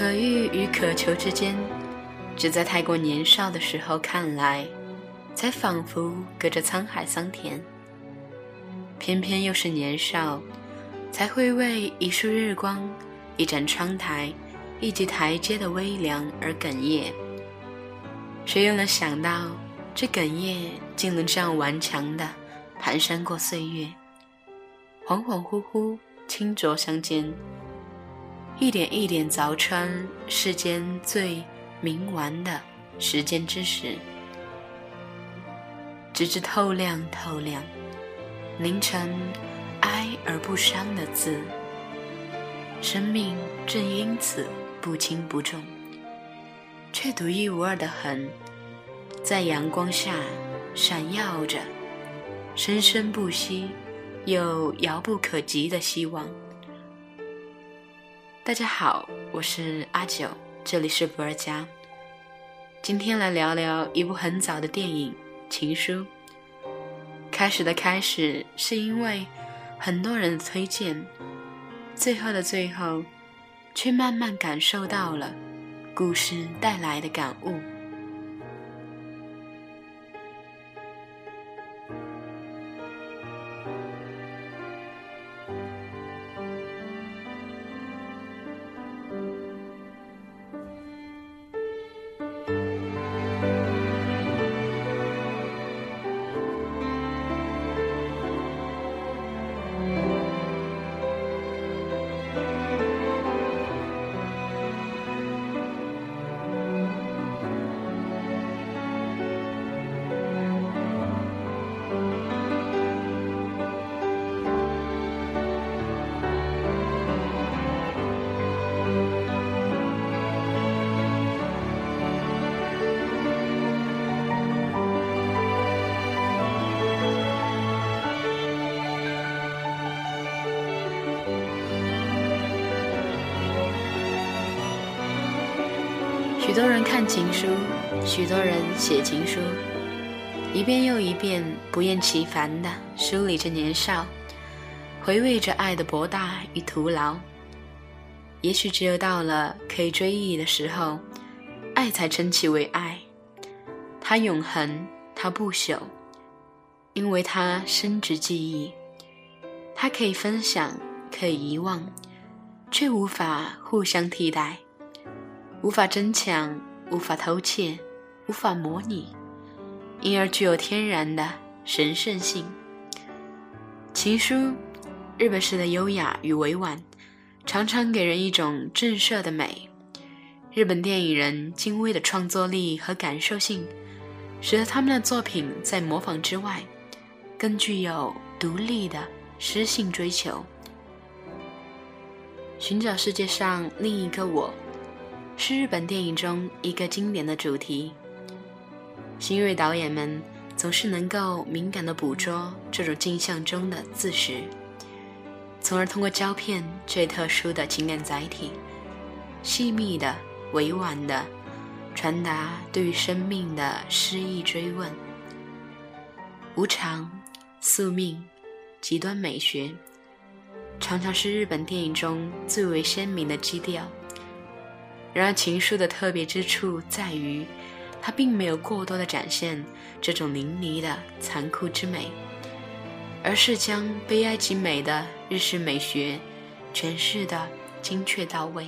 可遇与可求之间，只在太过年少的时候看来，才仿佛隔着沧海桑田。偏偏又是年少，才会为一束日光、一盏窗台、一级台阶的微凉而哽咽。谁又能想到，这哽咽竟能这样顽强地蹒跚过岁月？恍恍惚惚，清浊相间。一点一点凿穿世间最冥顽的时间之石，直至透亮透亮，凝成哀而不伤的字。生命正因此不轻不重，却独一无二的很，在阳光下闪耀着，生生不息，又遥不可及的希望。大家好，我是阿九，这里是不二家。今天来聊聊一部很早的电影《情书》。开始的开始是因为很多人的推荐，最后的最后，却慢慢感受到了故事带来的感悟。多人看情书，许多人写情书，一遍又一遍，不厌其烦地梳理着年少，回味着爱的博大与徒劳。也许只有到了可以追忆的时候，爱才称其为爱。它永恒，它不朽，因为它深植记忆。它可以分享，可以遗忘，却无法互相替代。无法争抢，无法偷窃，无法模拟，因而具有天然的神圣性。情书，日本式的优雅与委婉，常常给人一种震慑的美。日本电影人精微的创作力和感受性，使得他们的作品在模仿之外，更具有独立的诗性追求，寻找世界上另一个我。是日本电影中一个经典的主题。新锐导演们总是能够敏感地捕捉这种镜像中的自实，从而通过胶片最特殊的情感载体，细密的、委婉的传达对于生命的诗意追问。无常、宿命、极端美学，常常是日本电影中最为鲜明的基调。然而，情书的特别之处在于，它并没有过多的展现这种淋漓的残酷之美，而是将悲哀及美的日式美学诠释的精确到位。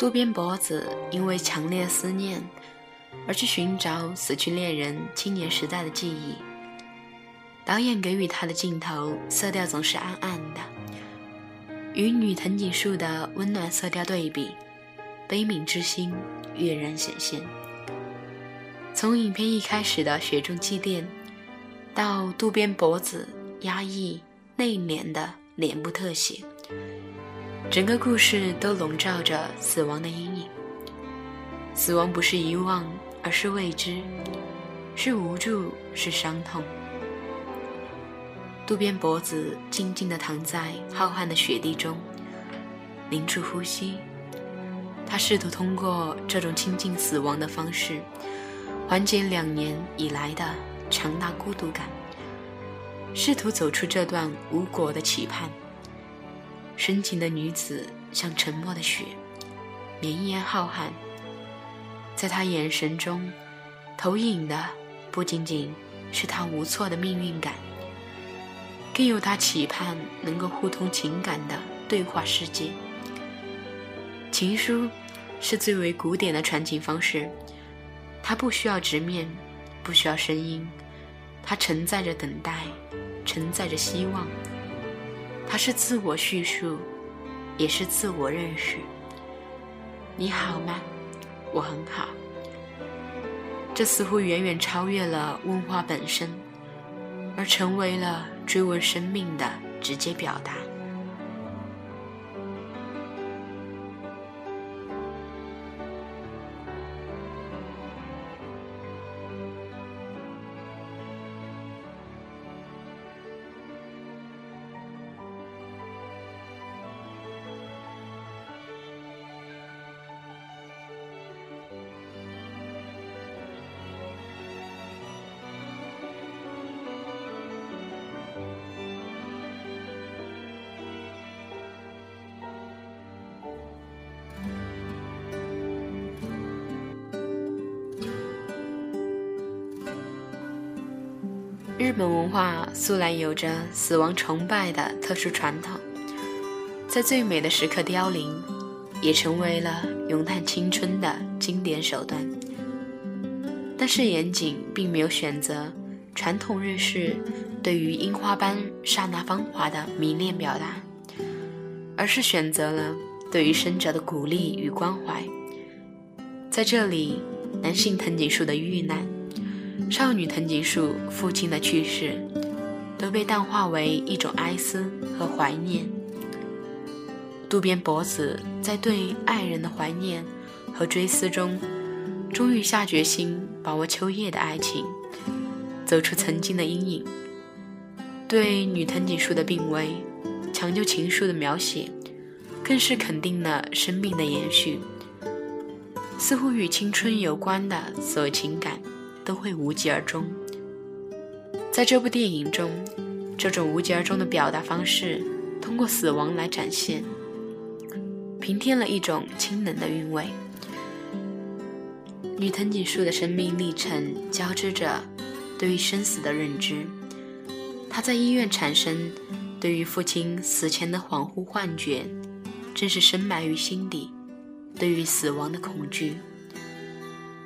渡边博子因为强烈思念，而去寻找死去恋人青年时代的记忆。导演给予他的镜头色调总是暗暗的，与女藤井树的温暖色调对比，悲悯之心跃然显现。从影片一开始的雪中祭奠，到渡边博子压抑内敛的脸部特写。整个故事都笼罩着死亡的阴影。死亡不是遗忘，而是未知，是无助，是伤痛。渡边博子静静地躺在浩瀚的雪地中，凝住呼吸。他试图通过这种亲近死亡的方式，缓解两年以来的强大孤独感，试图走出这段无果的期盼。深情的女子像沉默的雪，绵延浩瀚。在她眼神中，投影的不仅仅是她无措的命运感，更有她期盼能够互通情感的对话世界。情书是最为古典的传情方式，它不需要直面，不需要声音，它承载着等待，承载着希望。它是自我叙述，也是自我认识。你好吗？我很好。这似乎远远超越了问话本身，而成为了追问生命的直接表达。日本文化素来有着死亡崇拜的特殊传统，在最美的时刻凋零，也成为了咏叹青春的经典手段。但是岩井并没有选择传统日式对于樱花般刹那芳华的迷恋表达，而是选择了对于生者的鼓励与关怀。在这里，男性藤井树的遇难。少女藤井树父亲的去世，都被淡化为一种哀思和怀念。渡边博子在对爱人的怀念和追思中，终于下决心把握秋叶的爱情，走出曾经的阴影。对女藤井树的病危，抢救情书的描写，更是肯定了生命的延续。似乎与青春有关的所有情感。都会无疾而终。在这部电影中，这种无疾而终的表达方式，通过死亡来展现，平添了一种清冷的韵味。女藤井树的生命历程交织着对于生死的认知。她在医院产生对于父亲死前的恍惚幻觉，正是深埋于心底对于死亡的恐惧。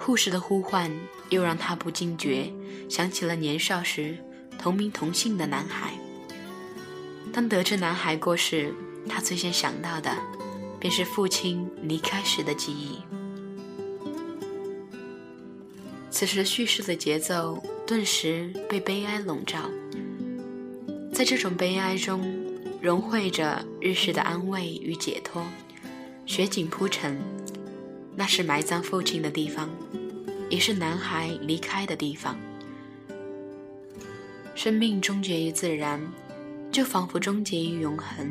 护士的呼唤。又让他不禁觉想起了年少时同名同姓的男孩。当得知男孩过世，他最先想到的便是父亲离开时的记忆。此时叙事的节奏顿时被悲哀笼罩，在这种悲哀中融汇着日式的安慰与解脱。雪景铺陈，那是埋葬父亲的地方。也是男孩离开的地方。生命终结于自然，就仿佛终结于永恒。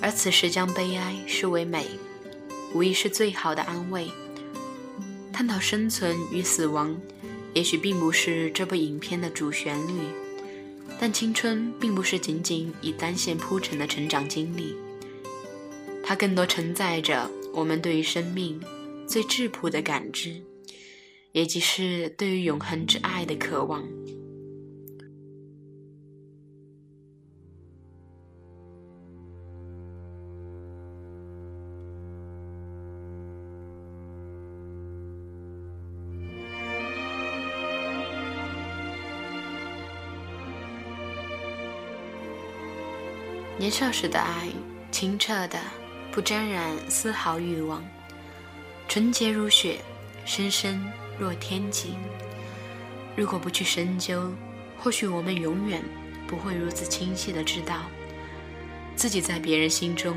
而此时将悲哀视为美，无疑是最好的安慰。探讨生存与死亡，也许并不是这部影片的主旋律，但青春并不是仅仅以单线铺陈的成长经历，它更多承载着我们对于生命最质朴的感知。也即是对于永恒之爱的渴望。年少时的爱，清澈的，不沾染丝毫欲望，纯洁如雪，深深。若天际，如果不去深究，或许我们永远不会如此清晰的知道，自己在别人心中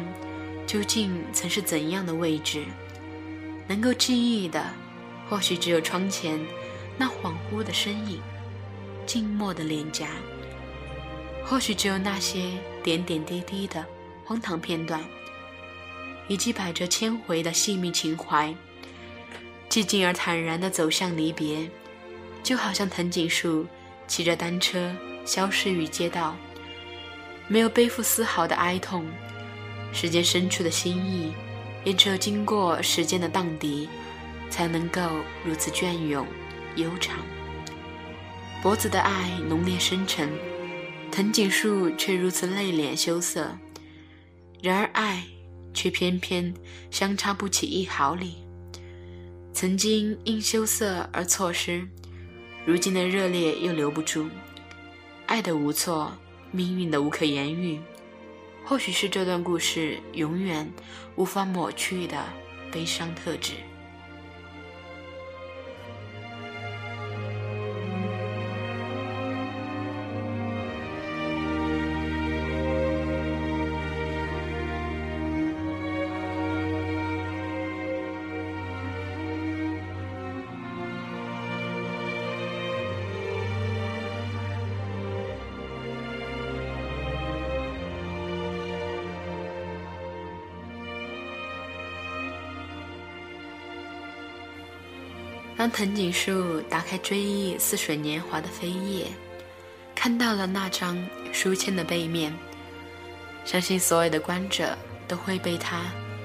究竟曾是怎样的位置。能够记忆的，或许只有窗前那恍惚的身影，静默的脸颊，或许只有那些点点滴滴的荒唐片段，以及摆着千回的细密情怀，寂静而坦然地走向离别，就好像藤井树骑着单车消失于街道，没有背负丝毫的哀痛，时间深处的心意，也只有经过时间的荡涤，才能够如此隽永悠长。脖子的爱浓烈深沉。藤井树却如此内敛羞涩，然而爱却偏偏相差不起一毫厘。曾经因羞涩而错失，如今的热烈又留不住。爱的无措，命运的无可言喻，或许是这段故事永远无法抹去的悲伤特质。当藤井树打开追忆似水年华的扉页，看到了那张书签的背面，相信所有的观者都会被他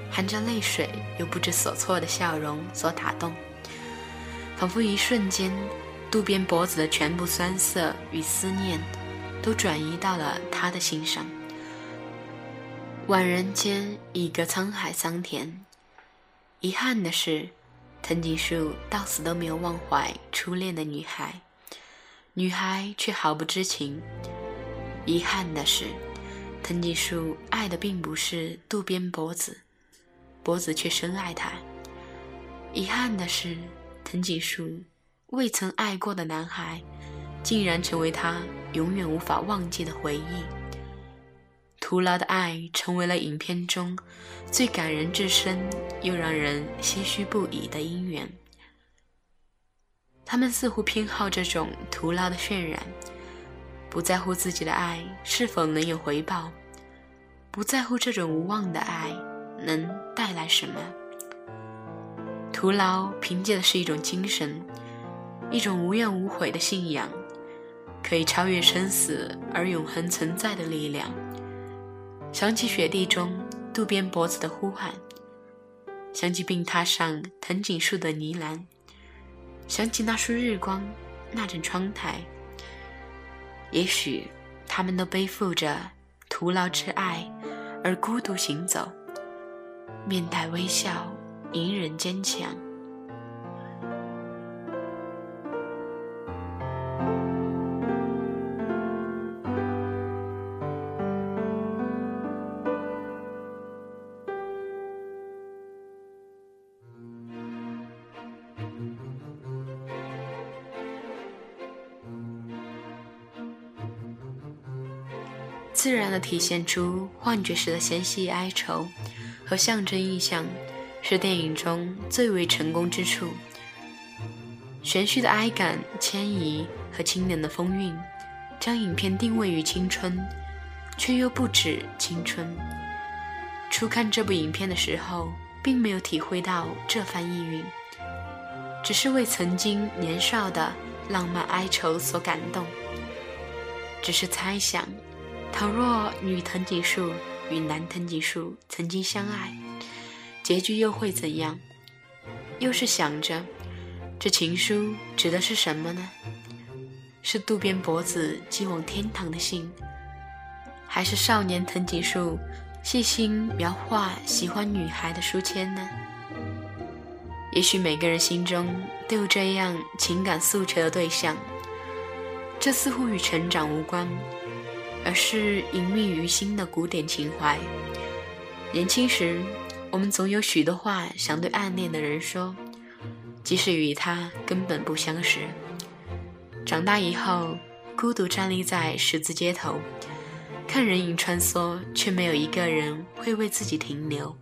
含着泪水又不知所措的笑容所打动，仿佛一瞬间，渡边博子的全部酸涩与思念，都转移到了他的心上。万人间一个沧海桑田，遗憾的是。藤井树到死都没有忘怀初恋的女孩，女孩却毫不知情。遗憾的是，藤井树爱的并不是渡边博子，博子却深爱他。遗憾的是，藤井树未曾爱过的男孩，竟然成为他永远无法忘记的回忆。徒劳的爱成为了影片中最感人至深又让人唏嘘不已的姻缘。他们似乎偏好这种徒劳的渲染，不在乎自己的爱是否能有回报，不在乎这种无望的爱能带来什么。徒劳凭借的是一种精神，一种无怨无悔的信仰，可以超越生死而永恒存在的力量。想起雪地中渡边博子的呼喊，想起病榻上藤井树的呢喃，想起那束日光，那盏窗台。也许他们都背负着徒劳之爱，而孤独行走，面带微笑，隐忍坚强。自然地体现出幻觉时的纤细哀愁和象征意象，是电影中最为成功之处。玄虚的哀感、迁移和清冷的风韵，将影片定位于青春，却又不止青春。初看这部影片的时候，并没有体会到这番意蕴，只是为曾经年少的浪漫哀愁所感动，只是猜想。倘若女藤井树与男藤井树曾经相爱，结局又会怎样？又是想着，这情书指的是什么呢？是渡边博子寄往天堂的信，还是少年藤井树细心描画喜欢女孩的书签呢？也许每个人心中都有这样情感诉求的对象，这似乎与成长无关。而是隐秘于心的古典情怀。年轻时，我们总有许多话想对暗恋的人说，即使与他根本不相识。长大以后，孤独站立在十字街头，看人影穿梭，却没有一个人会为自己停留。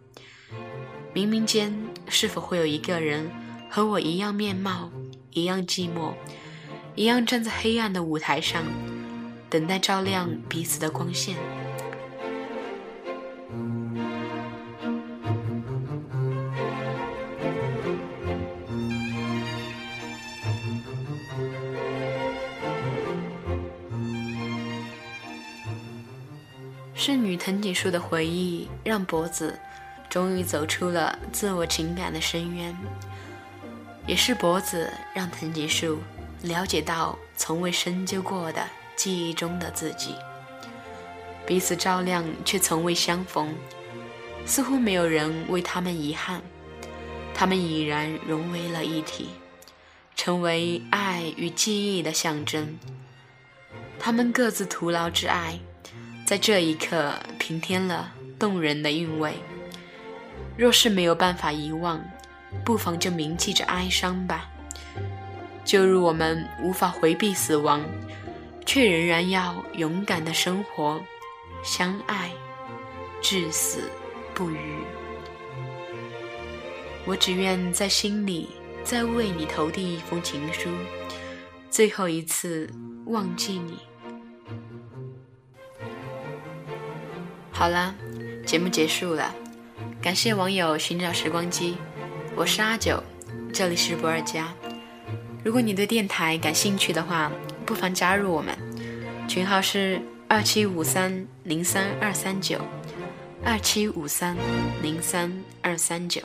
冥冥间，是否会有一个人和我一样面貌，一样寂寞，一样站在黑暗的舞台上？等待照亮彼此的光线。是女藤井树的回忆，让脖子终于走出了自我情感的深渊；也是脖子让藤井树了解到从未深究过的记忆中的自己。彼此照亮，却从未相逢，似乎没有人为他们遗憾。他们已然融为了一体，成为爱与记忆的象征。他们各自徒劳之爱。在这一刻，平添了动人的韵味。若是没有办法遗忘，不妨就铭记着哀伤吧。就如我们无法回避死亡，却仍然要勇敢的生活，相爱，至死不渝。我只愿在心里再为你投递一封情书，最后一次忘记你。好了，节目结束了，感谢网友寻找时光机，我是阿九，这里是博尔家。如果你对电台感兴趣的话，不妨加入我们，群号是二七五三零三二三九，二七五三零三二三九。